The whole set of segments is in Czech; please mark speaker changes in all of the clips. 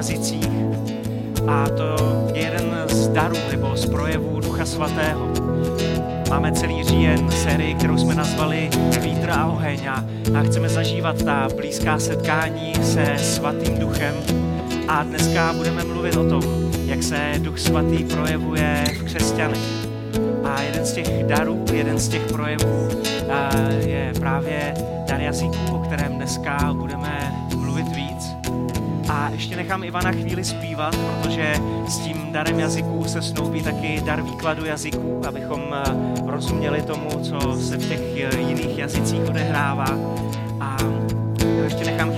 Speaker 1: jazycích. A to je jeden z darů nebo z projevů Ducha Svatého. Máme celý říjen sérii, kterou jsme nazvali Vítr a oheň a, a chceme zažívat ta blízká setkání se svatým duchem. A dneska budeme mluvit o tom, jak se Duch Svatý projevuje v křesťanech. A jeden z těch darů, jeden z těch projevů je právě dar jazyků, o kterém dneska budeme ještě nechám Ivana chvíli zpívat, protože s tím darem jazyků se snoubí taky dar výkladu jazyků, abychom rozuměli tomu, co se v těch jiných jazycích odehrává. A ještě nechám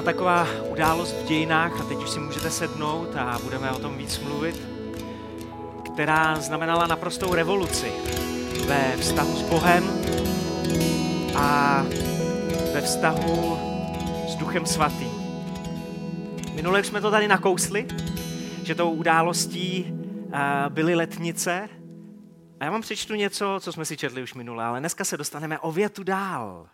Speaker 1: jedna taková událost v dějinách, a teď už si můžete sednout a budeme o tom víc mluvit, která znamenala naprostou revoluci ve vztahu s Bohem a ve vztahu s Duchem Svatým. Minule jsme to tady nakousli, že tou událostí byly letnice. A já vám přečtu něco, co jsme si četli už minule, ale dneska se dostaneme o větu dál.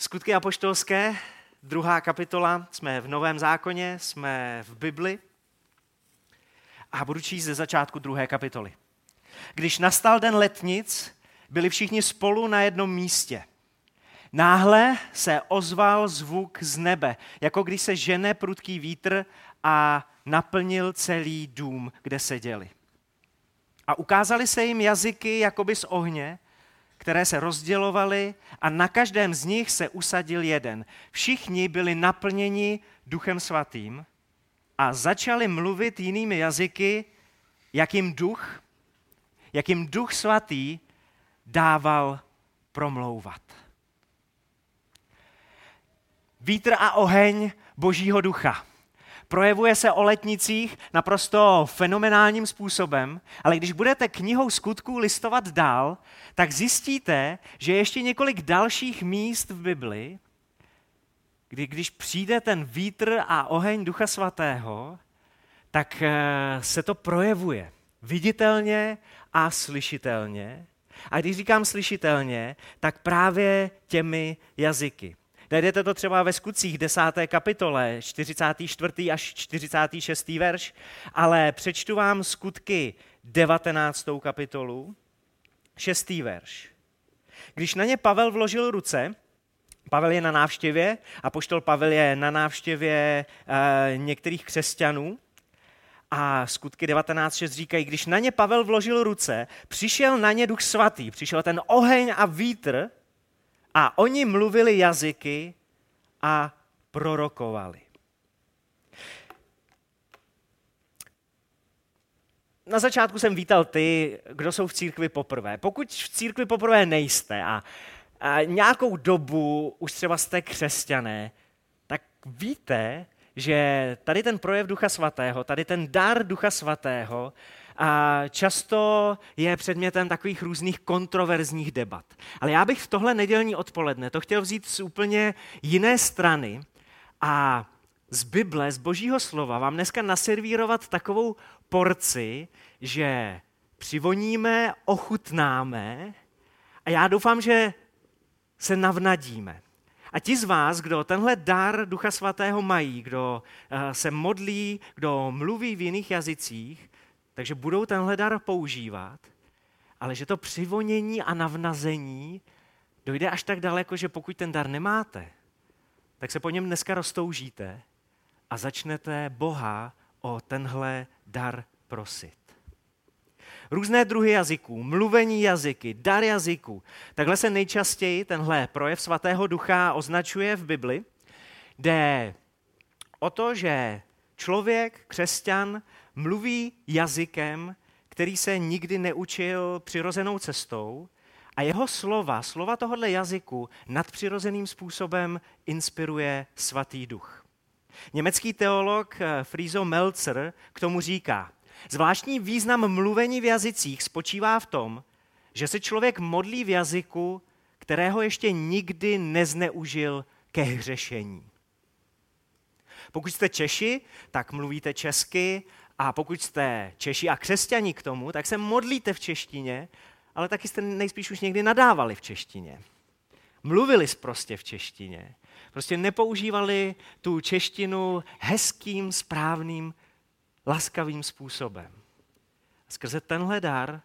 Speaker 1: Skutky apoštolské, druhá kapitola, jsme v Novém zákoně, jsme v Bibli a budu číst ze začátku druhé kapitoly. Když nastal den letnic, byli všichni spolu na jednom místě. Náhle se ozval zvuk z nebe, jako když se žene prudký vítr a naplnil celý dům, kde seděli. A ukázali se jim jazyky jakoby z ohně, které se rozdělovaly a na každém z nich se usadil jeden. Všichni byli naplněni Duchem Svatým a začali mluvit jinými jazyky, jak jim duch, jak jim duch svatý dával promlouvat. Vítr a oheň Božího ducha. Projevuje se o letnicích naprosto fenomenálním způsobem, ale když budete knihou skutků listovat dál, tak zjistíte, že ještě několik dalších míst v Bibli, kdy když přijde ten vítr a oheň Ducha Svatého, tak eh, se to projevuje viditelně a slyšitelně. A když říkám slyšitelně, tak právě těmi jazyky. Najdete to třeba ve skutcích 10. kapitole, 44. až 46. verš, ale přečtu vám skutky 19. kapitolu, 6. verš. Když na ně Pavel vložil ruce, Pavel je na návštěvě a poštol Pavel je na návštěvě e, některých křesťanů, a skutky 19.6 říkají, když na ně Pavel vložil ruce, přišel na ně duch svatý, přišel ten oheň a vítr a oni mluvili jazyky a prorokovali. na začátku jsem vítal ty, kdo jsou v církvi poprvé. Pokud v církvi poprvé nejste a, a nějakou dobu už třeba jste křesťané, tak víte, že tady ten projev Ducha Svatého, tady ten dar Ducha Svatého často je předmětem takových různých kontroverzních debat. Ale já bych v tohle nedělní odpoledne to chtěl vzít z úplně jiné strany a z Bible, z Božího slova vám dneska naservírovat takovou porci, že přivoníme, ochutnáme a já doufám, že se navnadíme. A ti z vás, kdo tenhle dar Ducha Svatého mají, kdo eh, se modlí, kdo mluví v jiných jazycích, takže budou tenhle dar používat, ale že to přivonění a navnazení dojde až tak daleko, že pokud ten dar nemáte, tak se po něm dneska roztoužíte a začnete Boha o tenhle dar prosit. Různé druhy jazyků, mluvení jazyky, dar jazyků. Takhle se nejčastěji tenhle projev svatého ducha označuje v Bibli, jde o to, že člověk, křesťan, mluví jazykem, který se nikdy neučil přirozenou cestou a jeho slova, slova tohohle jazyku nadpřirozeným způsobem inspiruje svatý duch. Německý teolog eh, Friso Melzer k tomu říká, zvláštní význam mluvení v jazycích spočívá v tom, že se člověk modlí v jazyku, kterého ještě nikdy nezneužil ke hřešení. Pokud jste Češi, tak mluvíte česky a pokud jste Češi a křesťani k tomu, tak se modlíte v češtině, ale taky jste nejspíš už někdy nadávali v češtině. Mluvili prostě v češtině. Prostě nepoužívali tu češtinu hezkým, správným, laskavým způsobem. Skrze tenhle dar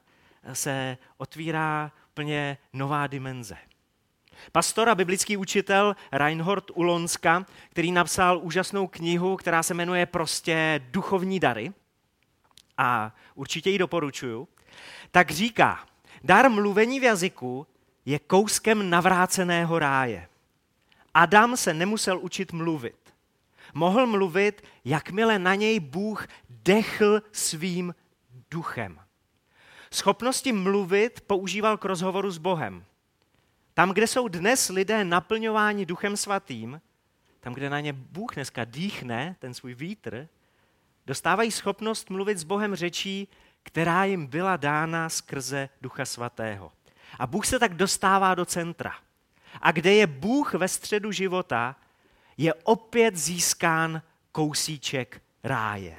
Speaker 1: se otvírá plně nová dimenze. Pastor a biblický učitel Reinhold Ulonska, který napsal úžasnou knihu, která se jmenuje prostě Duchovní dary, a určitě ji doporučuju, tak říká, dar mluvení v jazyku je kouskem navráceného ráje. Adam se nemusel učit mluvit. Mohl mluvit, jakmile na něj Bůh dechl svým duchem. Schopnosti mluvit používal k rozhovoru s Bohem. Tam, kde jsou dnes lidé naplňováni duchem svatým, tam, kde na ně Bůh dneska dýchne, ten svůj vítr, dostávají schopnost mluvit s Bohem řečí, která jim byla dána skrze Ducha Svatého. A Bůh se tak dostává do centra. A kde je Bůh ve středu života, je opět získán kousíček ráje.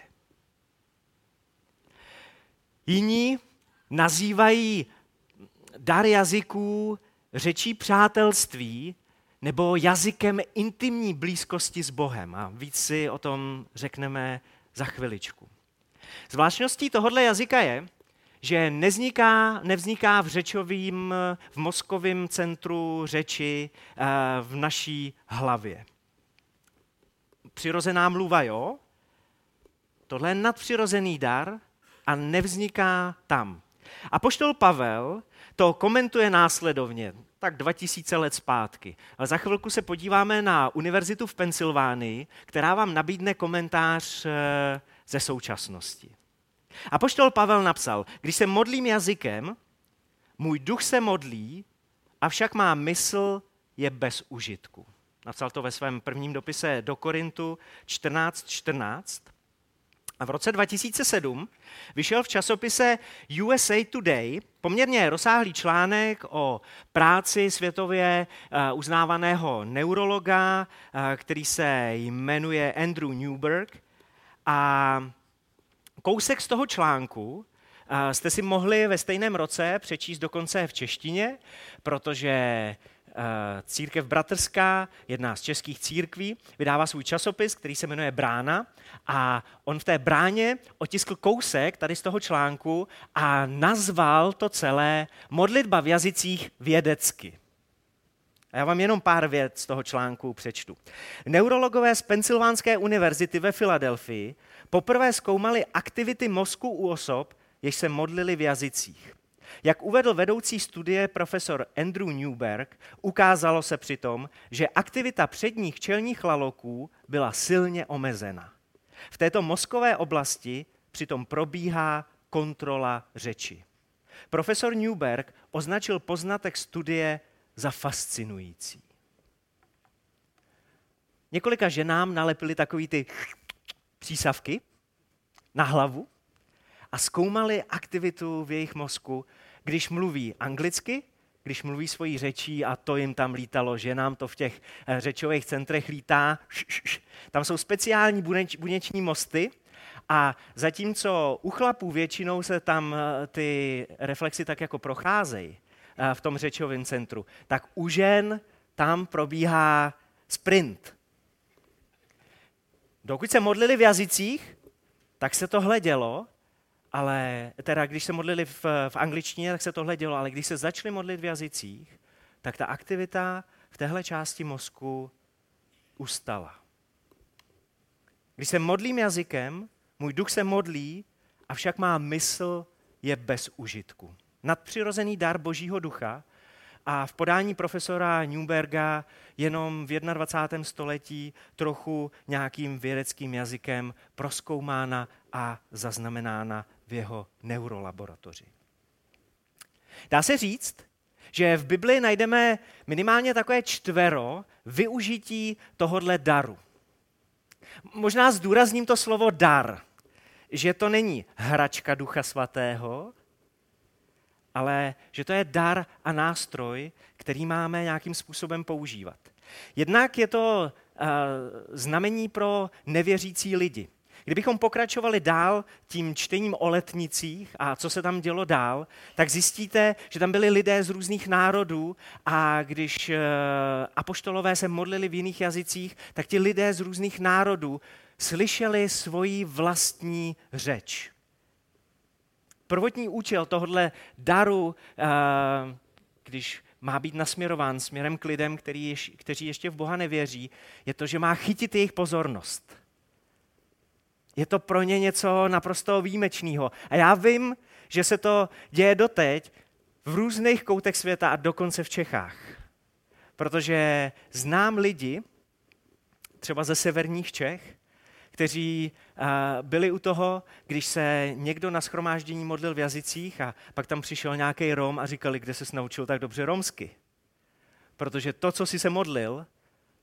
Speaker 1: Jiní nazývají dar jazyků řečí přátelství nebo jazykem intimní blízkosti s Bohem. A víc si o tom řekneme za chviličku. Zvláštností tohohle jazyka je, že nevzniká, nevzniká v řečovým, v mozkovém centru řeči eh, v naší hlavě. Přirozená mluva, jo? Tohle je nadpřirozený dar a nevzniká tam. A poštol Pavel to komentuje následovně, tak 2000 let zpátky. Ale za chvilku se podíváme na univerzitu v Pensylvánii, která vám nabídne komentář eh, ze současnosti. A poštol Pavel napsal, když se modlím jazykem, můj duch se modlí, avšak má mysl je bez užitku. Napsal to ve svém prvním dopise do Korintu 14.14. 14. A v roce 2007 vyšel v časopise USA Today poměrně rozsáhlý článek o práci světově eh, uznávaného neurologa, eh, který se jmenuje Andrew Newberg. A kousek z toho článku eh, jste si mohli ve stejném roce přečíst dokonce v češtině, protože církev bratrská, jedna z českých církví, vydává svůj časopis, který se jmenuje Brána a on v té bráně otiskl kousek tady z toho článku a nazval to celé modlitba v jazycích vědecky. A já vám jenom pár věc z toho článku přečtu. Neurologové z Pensylvánské univerzity ve Filadelfii poprvé zkoumali aktivity mozku u osob, jež se modlili v jazycích. Jak uvedl vedoucí studie profesor Andrew Newberg, ukázalo se přitom, že aktivita předních čelních laloků byla silně omezena. V této mozkové oblasti přitom probíhá kontrola řeči. Profesor Newberg označil poznatek studie za fascinující. Několika ženám nalepili takový ty přísavky na hlavu a zkoumali aktivitu v jejich mozku, když mluví anglicky, když mluví svojí řečí a to jim tam lítalo, že nám to v těch eh, řečových centrech lítá. Tam jsou speciální buneč, buněční mosty a zatímco u chlapů většinou se tam eh, ty reflexy tak jako procházejí eh, v tom řečovém centru, tak u žen tam probíhá sprint. Dokud se modlili v jazycích, tak se to hledělo, ale teda když se modlili v, v angličtině, tak se tohle dělo, ale když se začali modlit v jazycích, tak ta aktivita v téhle části mozku ustala. Když se modlím jazykem, můj duch se modlí, avšak má mysl je bez užitku. Nadpřirozený dar Božího ducha a v podání profesora Newberga jenom v 21. století trochu nějakým vědeckým jazykem proskoumána a zaznamenána v jeho neurolaboratoři. Dá se říct, že v Biblii najdeme minimálně takové čtvero využití tohodle daru. Možná zdůrazním to slovo dar, že to není hračka Ducha Svatého, ale že to je dar a nástroj, který máme nějakým způsobem používat. Jednak je to uh, znamení pro nevěřící lidi. Kdybychom pokračovali dál tím čtením o letnicích a co se tam dělo dál, tak zjistíte, že tam byli lidé z různých národů a když uh, apoštolové se modlili v jiných jazycích, tak ti lidé z různých národů slyšeli svoji vlastní řeč. Prvotní účel tohohle daru, uh, když má být nasměrován směrem k lidem, kteří ještě v Boha nevěří, je to, že má chytit jejich pozornost. Je to pro ně něco naprosto výjimečného. A já vím, že se to děje doteď v různých koutech světa a dokonce v Čechách. Protože znám lidi, třeba ze severních Čech, kteří byli u toho, když se někdo na schromáždění modlil v jazycích a pak tam přišel nějaký Rom a říkali, kde se naučil tak dobře romsky. Protože to, co si se modlil,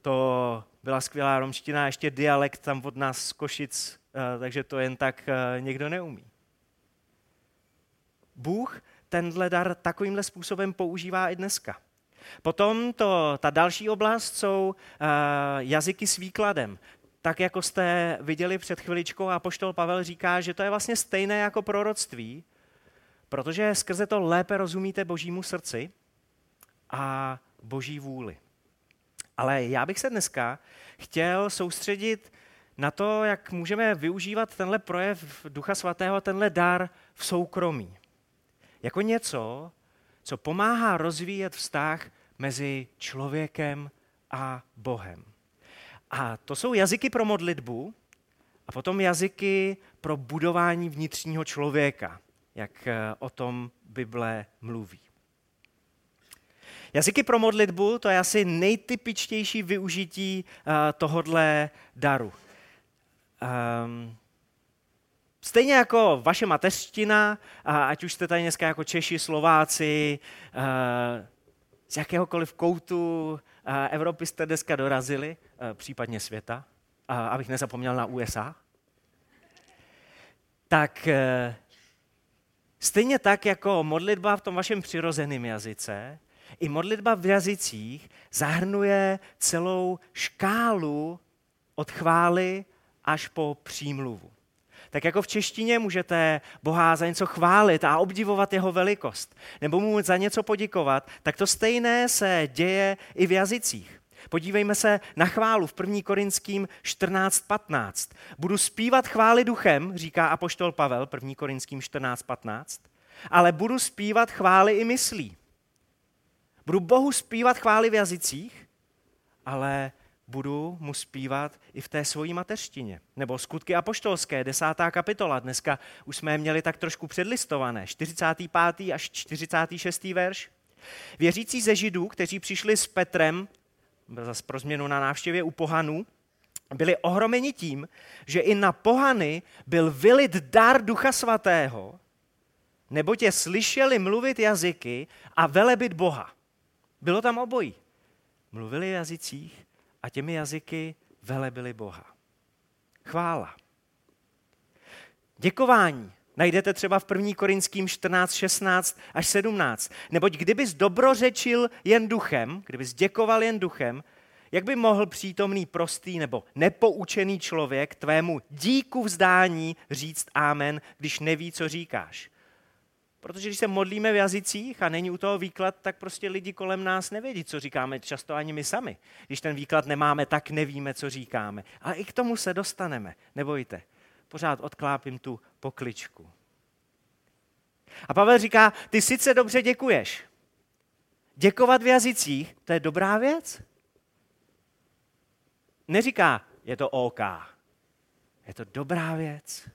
Speaker 1: to byla skvělá romština, ještě dialekt tam od nás z Košic, takže to jen tak někdo neumí. Bůh tenhle dar takovýmhle způsobem používá i dneska. Potom to, ta další oblast jsou uh, jazyky s výkladem tak jako jste viděli před chviličkou, a poštol Pavel říká, že to je vlastně stejné jako proroctví, protože skrze to lépe rozumíte božímu srdci a boží vůli. Ale já bych se dneska chtěl soustředit na to, jak můžeme využívat tenhle projev Ducha Svatého, tenhle dar v soukromí. Jako něco, co pomáhá rozvíjet vztah mezi člověkem a Bohem. A to jsou jazyky pro modlitbu a potom jazyky pro budování vnitřního člověka, jak eh, o tom Bible mluví. Jazyky pro modlitbu to je asi nejtypičtější využití uh, tohodle daru. Um, Stejně jako vaše mateřština, ať už jste tady dneska jako Češi, Slováci, uh, z jakéhokoliv koutu Evropy jste dneska dorazili, Eh, případně světa, abych nezapomněl na USA, tak eh, stejně tak jako modlitba v tom vašem přirozeném jazyce, i modlitba v jazycích zahrnuje celou škálu od chvály až po přímluvu. Tak jako v češtině můžete Boha za něco chválit a obdivovat jeho velikost, nebo mu za něco poděkovat, tak to stejné se děje i v jazycích. Podívejme se na chválu v 1. Korinským 14.15. Budu zpívat chvály duchem, říká apoštol Pavel, 1. Korinským 14.15, ale budu zpívat chvály i myslí. Budu Bohu zpívat chvály v jazycích, ale budu mu zpívat i v té svojí mateřštině. Nebo skutky apoštolské, desátá kapitola. Dneska už jsme je měli tak trošku předlistované. 45. až 46. verš. Věřící ze židů, kteří přišli s Petrem zase pro změnu na návštěvě u pohanů, byli ohromeni tím, že i na pohany byl vylit dar Ducha Svatého nebo tě slyšeli mluvit jazyky a velebit Boha. Bylo tam obojí. Mluvili jazycích a těmi jazyky velebili Boha. Chvála. Děkování najdete třeba v 1. Korinským 14, 16 až 17. Neboť kdybys dobrořečil jen duchem, kdybys děkoval jen duchem, jak by mohl přítomný prostý nebo nepoučený člověk tvému díku vzdání říct amen, když neví, co říkáš? Protože když se modlíme v jazycích a není u toho výklad, tak prostě lidi kolem nás nevědí, co říkáme, často ani my sami. Když ten výklad nemáme, tak nevíme, co říkáme. Ale i k tomu se dostaneme, nebojte. Pořád odklápím tu pokličku. A Pavel říká, ty sice dobře děkuješ. Děkovat v jazycích, to je dobrá věc. Neříká, je to OK. Je to dobrá věc.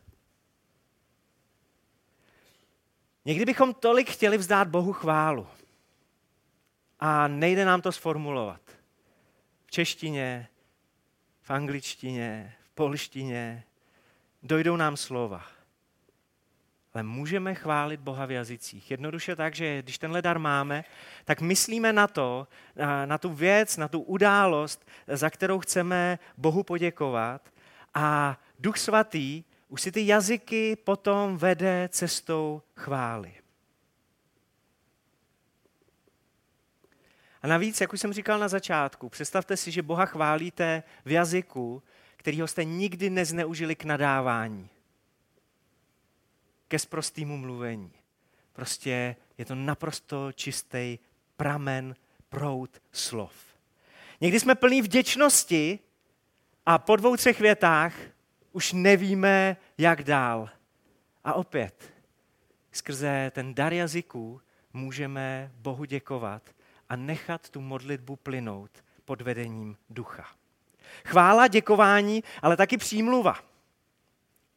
Speaker 1: Někdy bychom tolik chtěli vzdát Bohu chválu. A nejde nám to sformulovat. V češtině, v angličtině, v polštině. Dojdou nám slova. Ale můžeme chválit Boha v jazycích. Jednoduše tak, že když tenhle dar máme, tak myslíme na to, na tu věc, na tu událost, za kterou chceme Bohu poděkovat. A Duch Svatý už si ty jazyky potom vede cestou chvály. A navíc, jak už jsem říkal na začátku, představte si, že Boha chválíte v jazyku, kterýho jste nikdy nezneužili k nadávání, ke sprostýmu mluvení. Prostě je to naprosto čistý pramen, prout slov. Někdy jsme plní vděčnosti a po dvou, třech větách už nevíme, jak dál. A opět, skrze ten dar jazyků můžeme Bohu děkovat a nechat tu modlitbu plynout pod vedením ducha. Chvála, děkování, ale taky přímluva.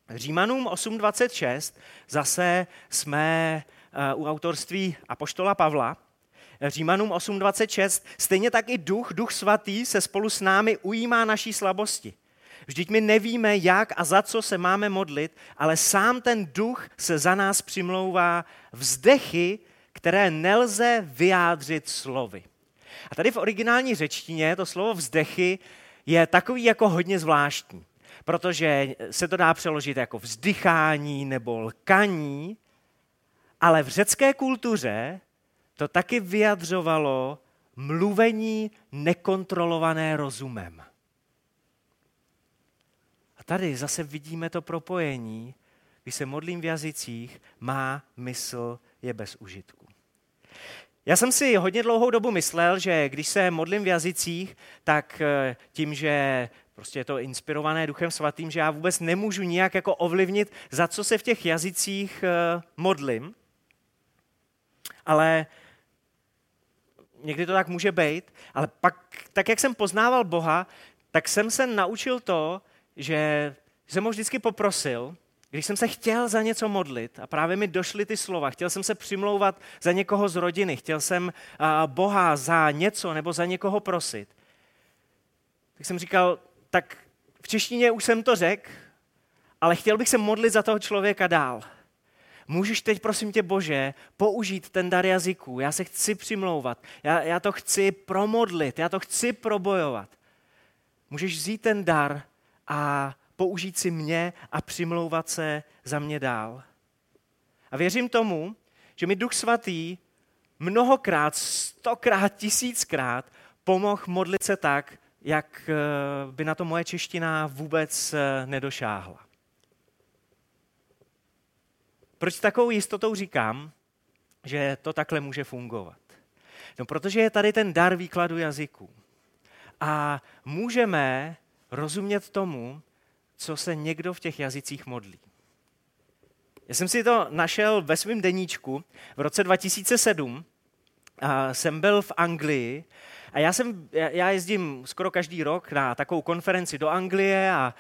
Speaker 1: Římanům 8.26 zase jsme eh, u autorství Apoštola Pavla. Římanům 8.26 stejně tak i duch, duch svatý se spolu s námi ujímá naší slabosti. Vždyť my nevíme, jak a za co se máme modlit, ale sám ten duch se za nás přimlouvá vzdechy, které nelze vyjádřit slovy. A tady v originální řečtině to slovo vzdechy je takový jako hodně zvláštní, protože se to dá přeložit jako vzdychání nebo lkaní, ale v řecké kultuře to taky vyjadřovalo mluvení nekontrolované rozumem tady zase vidíme to propojení, když se modlím v jazycích, má mysl je bez užitku. Já jsem si hodně dlouhou dobu myslel, že když se modlím v jazycích, tak eh, tím, že prostě je to inspirované Duchem Svatým, že já vůbec nemůžu nijak jako ovlivnit, za co se v těch jazycích eh, modlím. Ale někdy to tak může být, ale pak, tak jak jsem poznával Boha, tak jsem se naučil to, že jsem ho vždycky poprosil, když jsem se chtěl za něco modlit a právě mi došly ty slova, chtěl jsem se přimlouvat za někoho z rodiny, chtěl jsem Boha za něco nebo za někoho prosit, tak jsem říkal, tak v češtině už jsem to řekl, ale chtěl bych se modlit za toho člověka dál. Můžeš teď, prosím tě, Bože, použít ten dar jazyků. Já se chci přimlouvat. Já, já to chci promodlit. Já to chci probojovat. Můžeš vzít ten dar a použít si mě a přimlouvat se za mě dál. A věřím tomu, že mi Duch Svatý mnohokrát, stokrát, tisíckrát pomohl modlit se tak, jak eh, by na to moje čeština vůbec eh, nedošáhla. Proč takovou jistotou říkám, že to takhle může fungovat? No, protože je tady ten dar výkladu jazyků. A můžeme rozumět tomu, co se někdo v těch jazycích modlí. Já jsem si to našel ve svém deníčku. V roce 2007 a jsem byl v Anglii a já, jsem, já jezdím skoro každý rok na takovou konferenci do Anglie a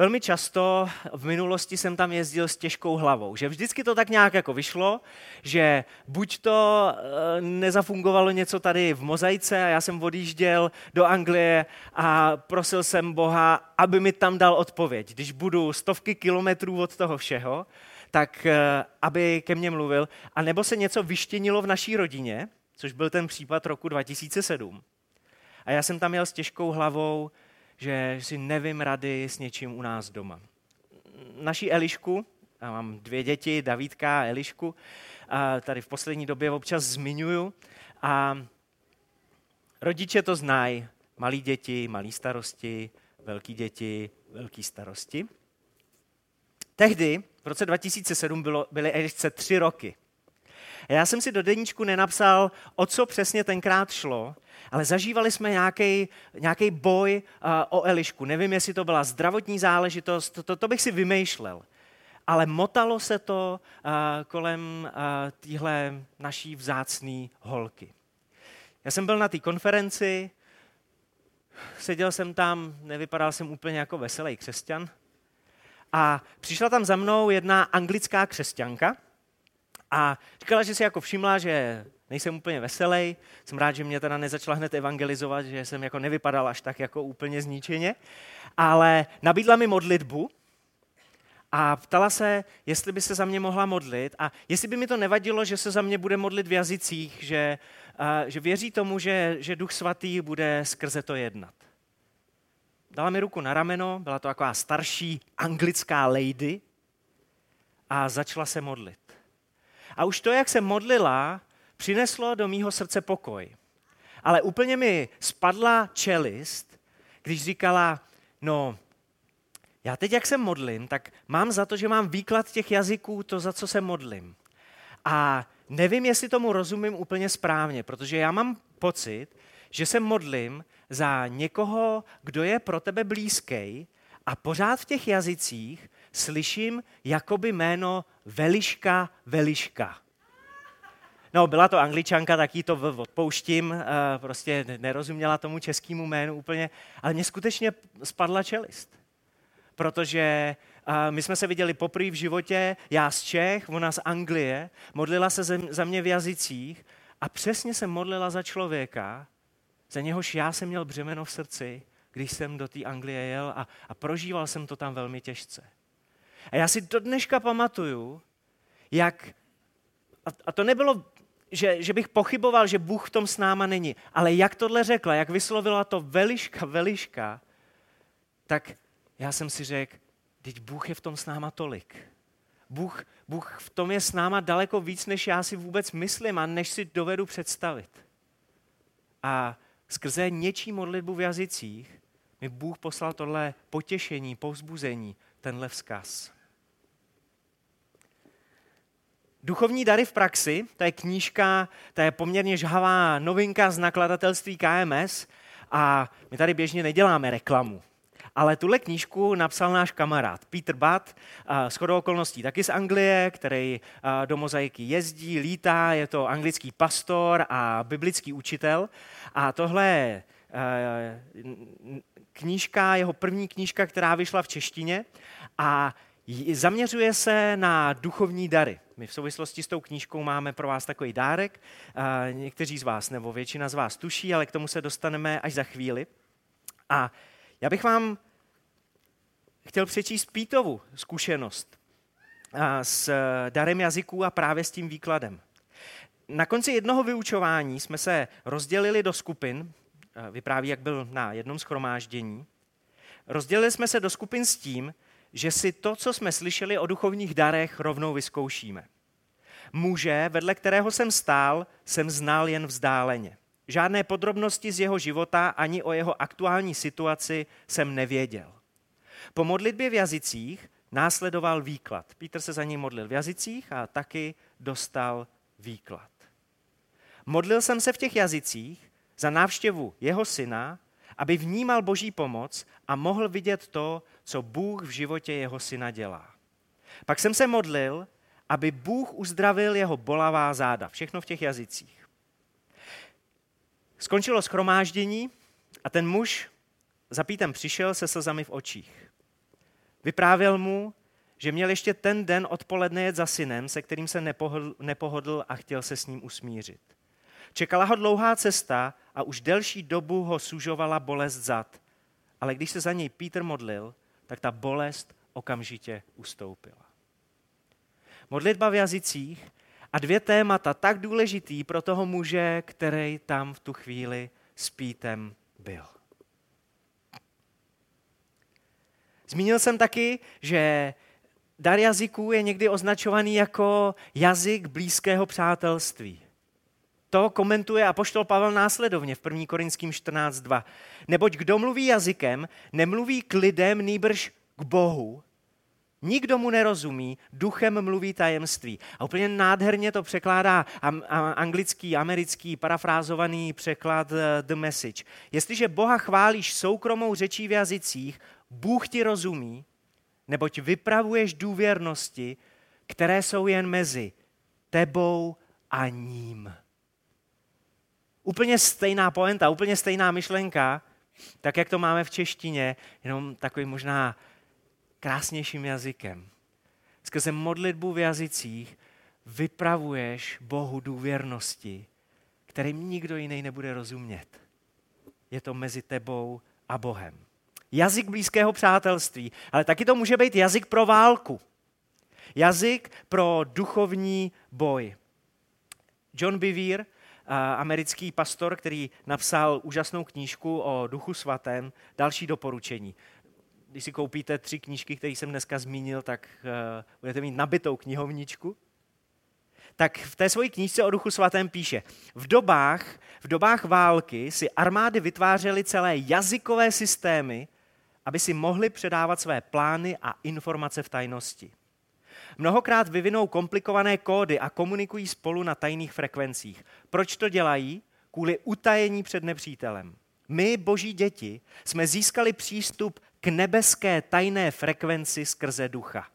Speaker 1: Velmi často v minulosti jsem tam jezdil s těžkou hlavou, že vždycky to tak nějak jako vyšlo, že buď to eh, nezafungovalo něco tady v mozaice a já jsem odjížděl do Anglie a prosil jsem Boha, aby mi tam dal odpověď. Když budu stovky kilometrů od toho všeho, tak eh, aby ke mně mluvil, a nebo se něco vyštěnilo v naší rodině, což byl ten případ roku 2007. A já jsem tam jel s těžkou hlavou, že si nevím rady s něčím u nás doma. Naší Elišku, já mám dvě děti, Davídka a Elišku, a tady v poslední době občas zmiňuju. A rodiče to znají. Malí děti, malí starosti, velký děti, velký starosti. Tehdy, v roce 2007, bylo, byly Elišce tři roky. A já jsem si do deníčku nenapsal, o co přesně tenkrát šlo, ale zažívali jsme nějaký boj uh, o Elišku. Nevím, jestli to byla zdravotní záležitost, to, to, bych si vymýšlel. Ale motalo se to uh, kolem uh, téhle naší vzácné holky. Já jsem byl na té konferenci, seděl jsem tam, nevypadal jsem úplně jako veselý křesťan. A přišla tam za mnou jedna anglická křesťanka a říkala, že si jako všimla, že nejsem úplně veselý. Jsem rád, že mě teda nezačala hned evangelizovat, že jsem jako nevypadal až tak jako úplně zničeně. Ale nabídla mi modlitbu a ptala se, jestli by se za mě mohla modlit a jestli by mi to nevadilo, že se za mě bude modlit v jazycích, že, a, že věří tomu, že, že Duch Svatý bude skrze to jednat. Dala mi ruku na rameno, byla to taková starší anglická lady a začala se modlit. A už to, jak se modlila, přineslo do mýho srdce pokoj. Ale úplně mi spadla čelist, když říkala, no, já teď, jak se modlím, tak mám za to, že mám výklad těch jazyků, to, za co se modlím. A nevím, jestli tomu rozumím úplně správně, protože já mám pocit, že se modlím za někoho, kdo je pro tebe blízký a pořád v těch jazycích slyším jakoby jméno Veliška, Veliška. No, byla to angličanka, tak jí to odpouštím, eh, prostě nerozuměla tomu českému jménu úplně, ale mě skutečně spadla čelist. Protože eh, my jsme se viděli poprvé v životě, já z Čech, ona z Anglie, modlila se za mě v jazycích a přesně se modlila za člověka, za něhož já jsem měl břemeno v srdci, když jsem do té Anglie jel a, a prožíval jsem to tam velmi těžce. A já si do dneška pamatuju, jak, a, to nebylo že, že bych pochyboval, že Bůh v tom s náma není. Ale jak tohle řekla, jak vyslovila to veliška, veliška, tak já jsem si řekl, teď Bůh je v tom s náma tolik. Bůh, Bůh v tom je s náma daleko víc, než já si vůbec myslím a než si dovedu představit. A skrze něčí modlitbu v jazycích mi Bůh poslal tohle potěšení, povzbuzení, tenhle vzkaz. Duchovní dary v praxi, to je knížka, to je poměrně žhavá novinka z nakladatelství KMS a my tady běžně neděláme reklamu. Ale tuhle knížku napsal náš kamarád Peter Butt, s chodou okolností taky z Anglie, který do mozaiky jezdí, lítá, je to anglický pastor a biblický učitel. A tohle je knížka, jeho první knížka, která vyšla v češtině a zaměřuje se na duchovní dary. My v souvislosti s tou knížkou máme pro vás takový dárek. Někteří z vás, nebo většina z vás tuší, ale k tomu se dostaneme až za chvíli. A já bych vám chtěl přečíst Pítovu zkušenost s darem jazyků a právě s tím výkladem. Na konci jednoho vyučování jsme se rozdělili do skupin, vypráví, jak byl na jednom schromáždění. Rozdělili jsme se do skupin s tím, že si to, co jsme slyšeli o duchovních darech, rovnou vyzkoušíme. Muže, vedle kterého jsem stál, jsem znal jen vzdáleně. Žádné podrobnosti z jeho života ani o jeho aktuální situaci jsem nevěděl. Po modlitbě v jazycích následoval výklad. Pítr se za ním modlil v jazycích a taky dostal výklad. Modlil jsem se v těch jazycích za návštěvu jeho syna, aby vnímal boží pomoc a mohl vidět to, co Bůh v životě jeho syna dělá. Pak jsem se modlil, aby Bůh uzdravil jeho bolavá záda. Všechno v těch jazycích. Skončilo schromáždění a ten muž za Pítem přišel se slzami v očích. Vyprávěl mu, že měl ještě ten den odpoledne jet za synem, se kterým se nepohodl, nepohodl a chtěl se s ním usmířit. Čekala ho dlouhá cesta a už delší dobu ho sužovala bolest zad. Ale když se za něj Pítr modlil, tak ta bolest okamžitě ustoupila. modlitba v jazycích a dvě témata tak důležitý pro toho muže, který tam v tu chvíli s Pítem byl. Zmínil jsem taky, že dar jazyků je někdy označovaný jako jazyk blízkého přátelství. To komentuje apoštol Pavel následovně v 1. Korinským 14.2. Neboť kdo mluví jazykem, nemluví k lidem, nýbrž k Bohu. Nikdo mu nerozumí, duchem mluví tajemství. A úplně nádherně to překládá anglický, americký, parafrázovaný překlad eh, The Message. Jestliže Boha chválíš soukromou řečí v jazycích, Bůh ti rozumí, neboť vypravuješ důvěrnosti, které jsou jen mezi tebou a ním. Úplně stejná poenta, úplně stejná myšlenka, tak jak to máme v češtině, jenom takový možná krásnějším jazykem. Skrze modlitbu v jazycích vypravuješ Bohu důvěrnosti, kterým nikdo jiný nebude rozumět. Je to mezi tebou a Bohem. Jazyk blízkého přátelství, ale taky to může být jazyk pro válku. Jazyk pro duchovní boj. John Bevere, americký pastor, který napsal úžasnou knížku o duchu svatém, další doporučení. Když si koupíte tři knížky, které jsem dneska zmínil, tak uh, budete mít nabitou knihovničku. Tak v té své knížce o duchu svatém píše, v dobách, v dobách války si armády vytvářely celé jazykové systémy, aby si mohli předávat své plány a informace v tajnosti. Mnohokrát vyvinou komplikované kódy a komunikují spolu na tajných frekvencích. Proč to dělají? Kvůli utajení před nepřítelem. My, boží děti, jsme získali přístup k nebeské tajné frekvenci skrze ducha.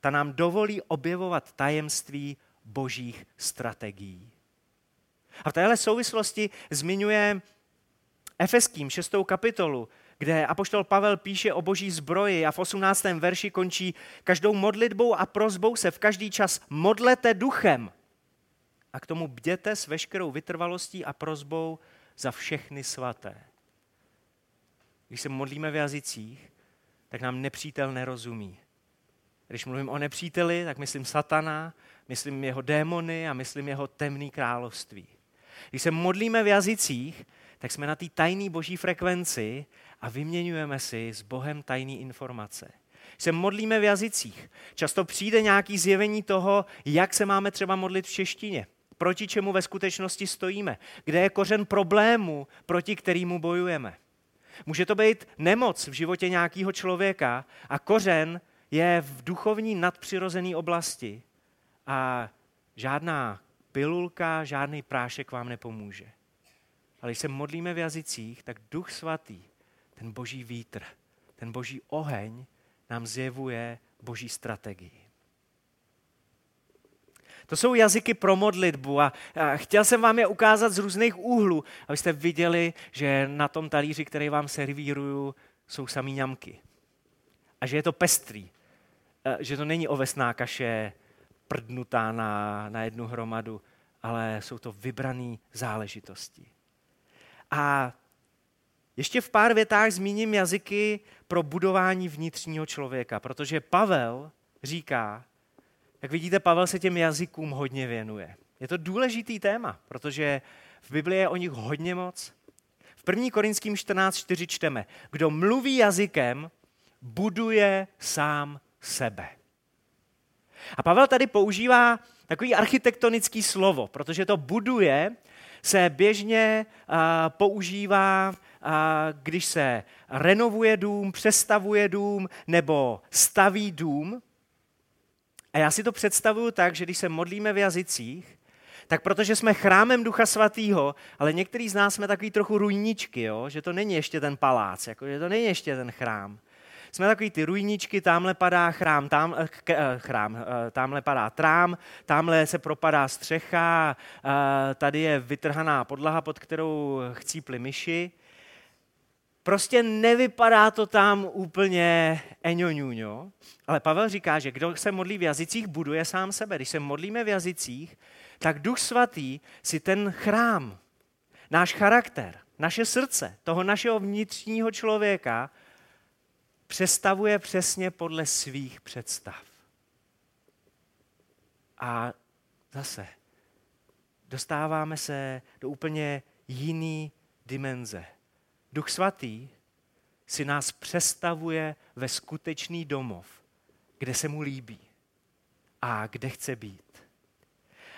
Speaker 1: Ta nám dovolí objevovat tajemství božích strategií. A v téhle souvislosti zmiňuje Efeským 6. kapitolu, kde apoštol Pavel píše o boží zbroji a v 18. verši končí každou modlitbou a prozbou se v každý čas modlete duchem a k tomu bděte s veškerou vytrvalostí a prozbou za všechny svaté. Když se modlíme v jazycích, tak nám nepřítel nerozumí. Když mluvím o nepříteli, tak myslím satana, myslím jeho démony a myslím jeho temný království. Když se modlíme v jazycích, tak jsme na té tajné boží frekvenci a vyměňujeme si s Bohem tajné informace. Se modlíme v jazycích. Často přijde nějaký zjevení toho, jak se máme třeba modlit v češtině. Proti čemu ve skutečnosti stojíme. Kde je kořen problému, proti kterému bojujeme. Může to být nemoc v životě nějakého člověka a kořen je v duchovní nadpřirozené oblasti. A žádná pilulka, žádný prášek vám nepomůže. Ale když se modlíme v jazycích, tak Duch Svatý ten boží vítr, ten boží oheň nám zjevuje boží strategii. To jsou jazyky pro modlitbu a, chtěl jsem vám je ukázat z různých úhlů, abyste viděli, že na tom talíři, který vám servíruju, jsou samý ňamky. A že je to pestrý. Že to není ovesná kaše prdnutá na, na jednu hromadu, ale jsou to vybrané záležitosti. A ještě v pár větách zmíním jazyky pro budování vnitřního člověka, protože Pavel říká, jak vidíte, Pavel se těm jazykům hodně věnuje. Je to důležitý téma, protože v Biblii je o nich hodně moc. V 1. Korinským 14.4 čteme, kdo mluví jazykem, buduje sám sebe. A Pavel tady používá takový architektonický slovo, protože to buduje se běžně uh, používá když se renovuje dům, přestavuje dům nebo staví dům. A já si to představuju tak, že když se modlíme v jazycích, tak protože jsme chrámem Ducha Svatého, ale některý z nás jsme takový trochu rujničky, jo? že to není ještě ten palác, jako, že to není ještě ten chrám. Jsme takový ty rujničky, tamhle padá chrám, tam, eh, k, eh, chrám, eh, tamhle padá trám, tamhle se propadá střecha, tady je vytrhaná podlaha, pod kterou chcíply myši. Prostě nevypadá to tam úplně eňoňuňo, ale Pavel říká, že kdo se modlí v jazycích, buduje sám sebe. Když se modlíme v jazycích, tak Duch Svatý si ten chrám, náš charakter, naše srdce, toho našeho vnitřního člověka přestavuje přesně podle svých představ. A zase dostáváme se do úplně jiný dimenze. Duch svatý si nás přestavuje ve skutečný domov, kde se mu líbí a kde chce být.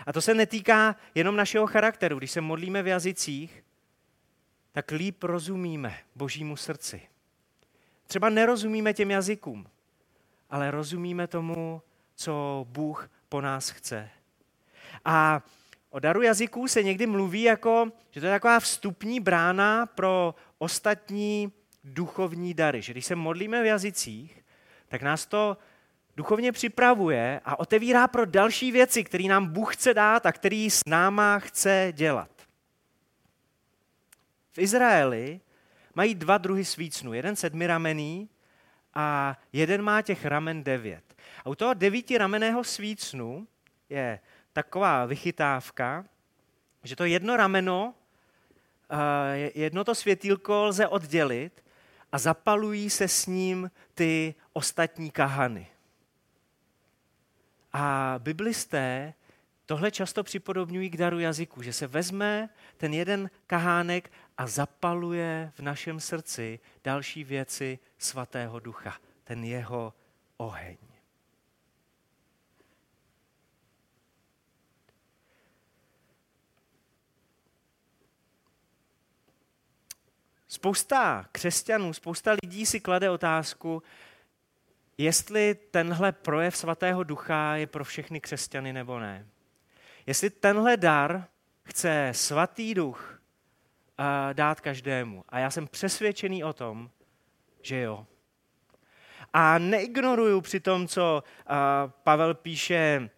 Speaker 1: A to se netýká jenom našeho charakteru. Když se modlíme v jazycích, tak líp rozumíme Božímu srdci. Třeba nerozumíme těm jazykům, ale rozumíme tomu, co Bůh po nás chce. A o daru jazyků se někdy mluví jako, že to je taková vstupní brána pro ostatní duchovní dary. Že když se modlíme v jazycích, tak nás to duchovně připravuje a otevírá pro další věci, které nám Bůh chce dát a který s náma chce dělat. V Izraeli mají dva druhy svícnů. Jeden sedmiramený a jeden má těch ramen devět. A u toho devíti rameného svícnu je taková vychytávka, že to jedno rameno, eh, jedno to světýlko lze oddělit a zapalují se s ním ty ostatní kahany. A biblisté tohle často připodobňují k daru jazyku, že se vezme ten jeden kahánek a zapaluje v našem srdci další věci svatého ducha, ten jeho oheň. Spousta křesťanů, spousta lidí si klade otázku, jestli tenhle projev svatého ducha je pro všechny křesťany nebo ne. Jestli tenhle dar chce svatý duch dát každému. A já jsem přesvědčený o tom, že jo. A neignoruju při tom, co Pavel píše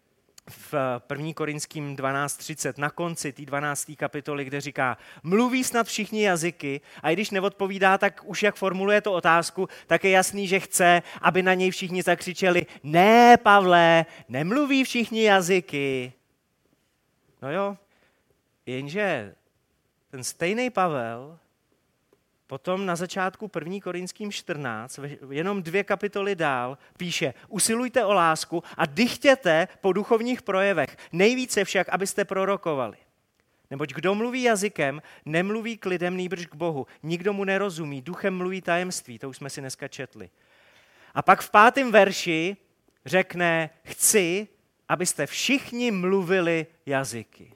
Speaker 1: v 1. Korinským 12.30 na konci té 12. kapitoly, kde říká, mluví snad všichni jazyky a i když neodpovídá, tak už jak formuluje to otázku, tak je jasný, že chce, aby na něj všichni zakřičeli, ne Pavle, nemluví všichni jazyky. No jo, jenže ten stejný Pavel Potom na začátku 1. Korinským 14, jenom dvě kapitoly dál, píše, usilujte o lásku a dychtěte po duchovních projevech, nejvíce však, abyste prorokovali. Neboť kdo mluví jazykem, nemluví k lidem nýbrž k Bohu. Nikdo mu nerozumí, duchem mluví tajemství, to už jsme si dneska četli. A pak v pátém verši řekne, chci, abyste všichni mluvili jazyky.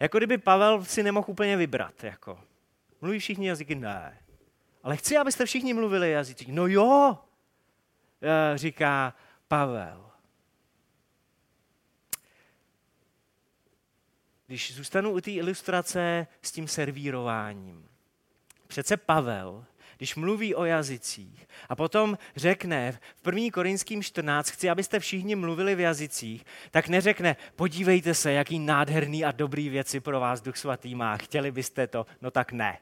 Speaker 1: Jako kdyby Pavel si nemohl úplně vybrat. Jako. Mluví všichni jazyky? Ne. Ale chci, abyste všichni mluvili jazyky. No jo, eh, říká Pavel. Když zůstanu u té ilustrace s tím servírováním. Přece Pavel, když mluví o jazycích a potom řekne v 1. Korinským 14, chci, abyste všichni mluvili v jazycích, tak neřekne, podívejte se, jaký nádherný a dobrý věci pro vás Duch Svatý má, chtěli byste to? No tak ne.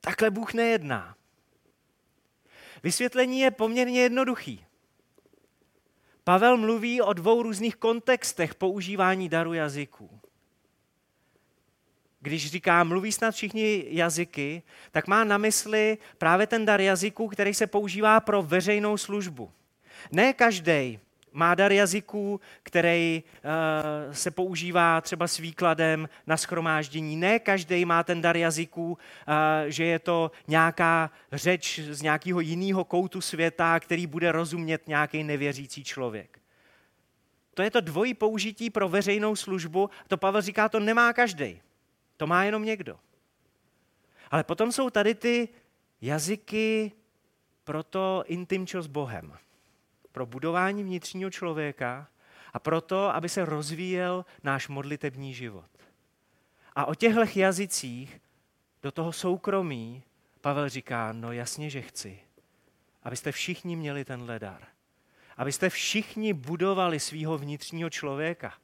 Speaker 1: Takhle Bůh nejedná. Vysvětlení je poměrně jednoduchý. Pavel mluví o dvou různých kontextech používání daru jazyků. Když říká, mluví snad všichni jazyky, tak má na mysli právě ten dar jazyků, který se používá pro veřejnou službu. Ne každý má dar jazyků, který uh, se používá třeba s výkladem na schromáždění. Ne každý má ten dar jazyků, uh, že je to nějaká řeč z nějakého jiného koutu světa, který bude rozumět nějaký nevěřící člověk. To je to dvojí použití pro veřejnou službu. To Pavel říká, to nemá každý. To má jenom někdo. Ale potom jsou tady ty jazyky pro to intimčo s Bohem pro budování vnitřního člověka a proto, aby se rozvíjel náš modlitební život. A o těchto jazycích do toho soukromí Pavel říká, no jasně, že chci, abyste všichni měli tenhle dar. Abyste všichni budovali svého vnitřního člověka.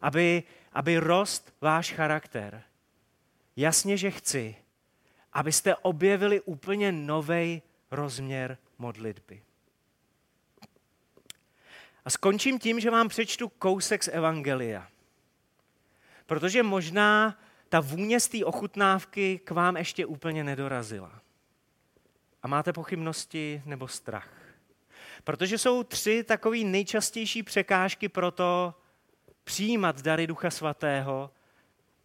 Speaker 1: Aby, aby rost váš charakter. Jasně, že chci, abyste objevili úplně nový rozměr modlitby. A skončím tím, že vám přečtu kousek z Evangelia. Protože možná ta vůně z té ochutnávky k vám ještě úplně nedorazila. A máte pochybnosti nebo strach. Protože jsou tři takové nejčastější překážky pro to přijímat dary Ducha Svatého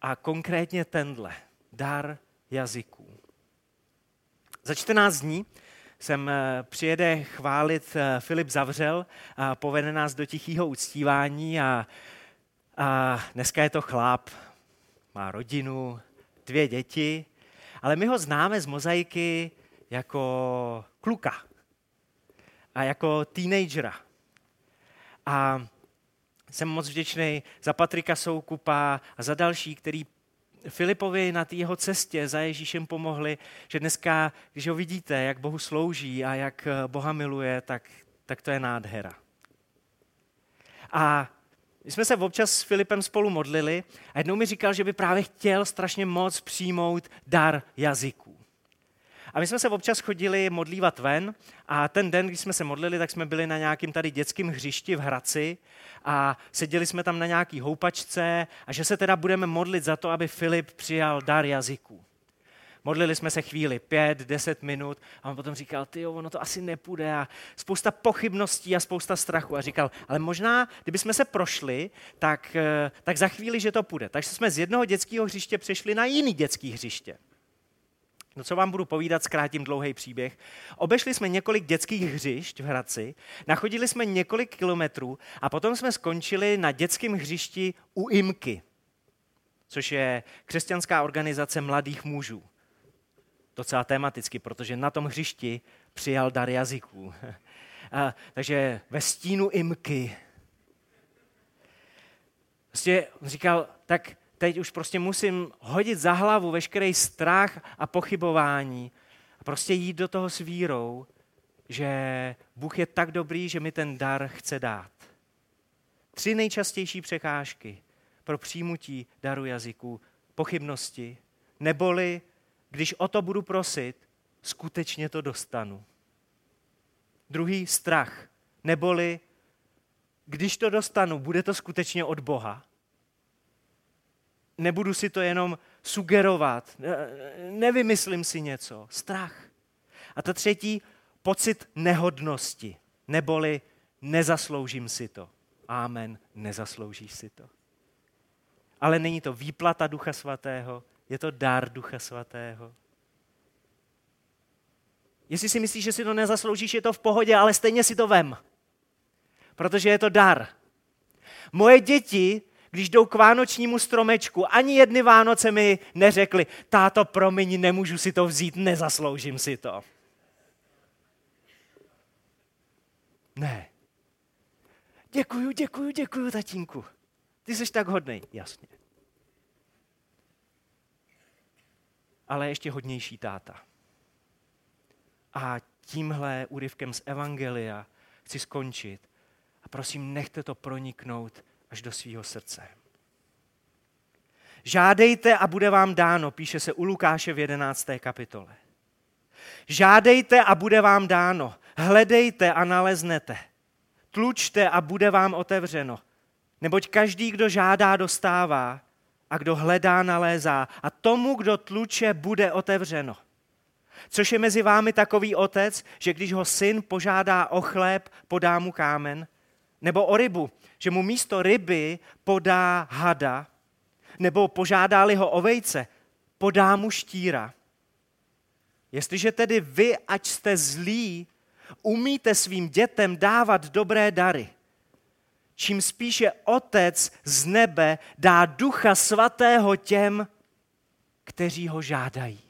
Speaker 1: a konkrétně tenhle, dar jazyků. Za 14 dní sem eh, přijede chválit eh, Filip Zavřel a povede nás do tichého uctívání a, a dneska je to chlap, má rodinu, dvě děti, ale my ho známe z mozaiky jako kluka a jako teenagera. A jsem moc vděčný za Patrika Soukupa a za další, který Filipovi na té jeho cestě za Ježíšem pomohli, že dneska, když ho vidíte, jak Bohu slouží a jak Boha miluje, tak, tak to je nádhera. A my jsme se občas s Filipem spolu modlili a jednou mi říkal, že by právě chtěl strašně moc přijmout dar jazyků. A my jsme se občas chodili modlívat ven a ten den, když jsme se modlili, tak jsme byli na nějakém tady dětském hřišti v Hradci a seděli jsme tam na nějaký houpačce a že se teda budeme modlit za to, aby Filip přijal dar jazyků. Modlili jsme se chvíli, pět, deset minut a on potom říkal, ty ono to asi nepůjde a spousta pochybností a spousta strachu. A říkal, ale možná, kdyby jsme se prošli, tak, eh, tak za chvíli, že to půjde. Takže jsme z jednoho dětského hřiště přešli na jiný dětský hřiště. No co vám budu povídat, zkrátím dlouhý příběh. Obešli jsme několik dětských hřišť v Hradci, nachodili jsme několik kilometrů a potom jsme skončili na dětském hřišti u Imky, což je křesťanská organizace mladých mužů. Docela tematicky, protože na tom hřišti přijal dar jazyků. A, takže ve stínu Imky. Prostě on říkal, tak teď už prostě musím hodit za hlavu veškerý strach a pochybování a prostě jít do toho s vírou, že Bůh je tak dobrý, že mi ten dar chce dát. Tři nejčastější překážky pro přijmutí daru jazyků. Pochybnosti, neboli když o to budu prosit, skutečně to dostanu. Druhý strach, neboli když to dostanu, bude to skutečně od Boha nebudu si to jenom sugerovat, nevymyslím si něco. Strach. A ta třetí, pocit nehodnosti, neboli nezasloužím si to. Amen, nezasloužíš si to. Ale není to výplata Ducha Svatého, je to dar Ducha Svatého. Jestli si myslíš, že si to nezasloužíš, je to v pohodě, ale stejně si to vem. Protože je to dar. Moje děti když jdou k vánočnímu stromečku, ani jedny Vánoce mi neřekli, táto, promiň, nemůžu si to vzít, nezasloužím si to. Ne. Děkuju, děkuju, děkuju, tatínku. Ty jsi tak hodnej. Jasně. Ale ještě hodnější táta. A tímhle úryvkem z Evangelia chci skončit. A prosím, nechte to proniknout až do svého srdce. Žádejte a bude vám dáno, píše se u Lukáše v 11. kapitole. Žádejte a bude vám dáno, hledejte a naleznete, tlučte a bude vám otevřeno. Neboť každý, kdo žádá, dostává a kdo hledá, nalézá a tomu, kdo tluče, bude otevřeno. Což je mezi vámi takový otec, že když ho syn požádá o chléb, podá mu kámen, nebo o rybu, že mu místo ryby podá hada, nebo požádá-li ho o vejce, podá mu štíra. Jestliže tedy vy, ať jste zlí, umíte svým dětem dávat dobré dary, čím spíše Otec z nebe dá ducha svatého těm, kteří ho žádají.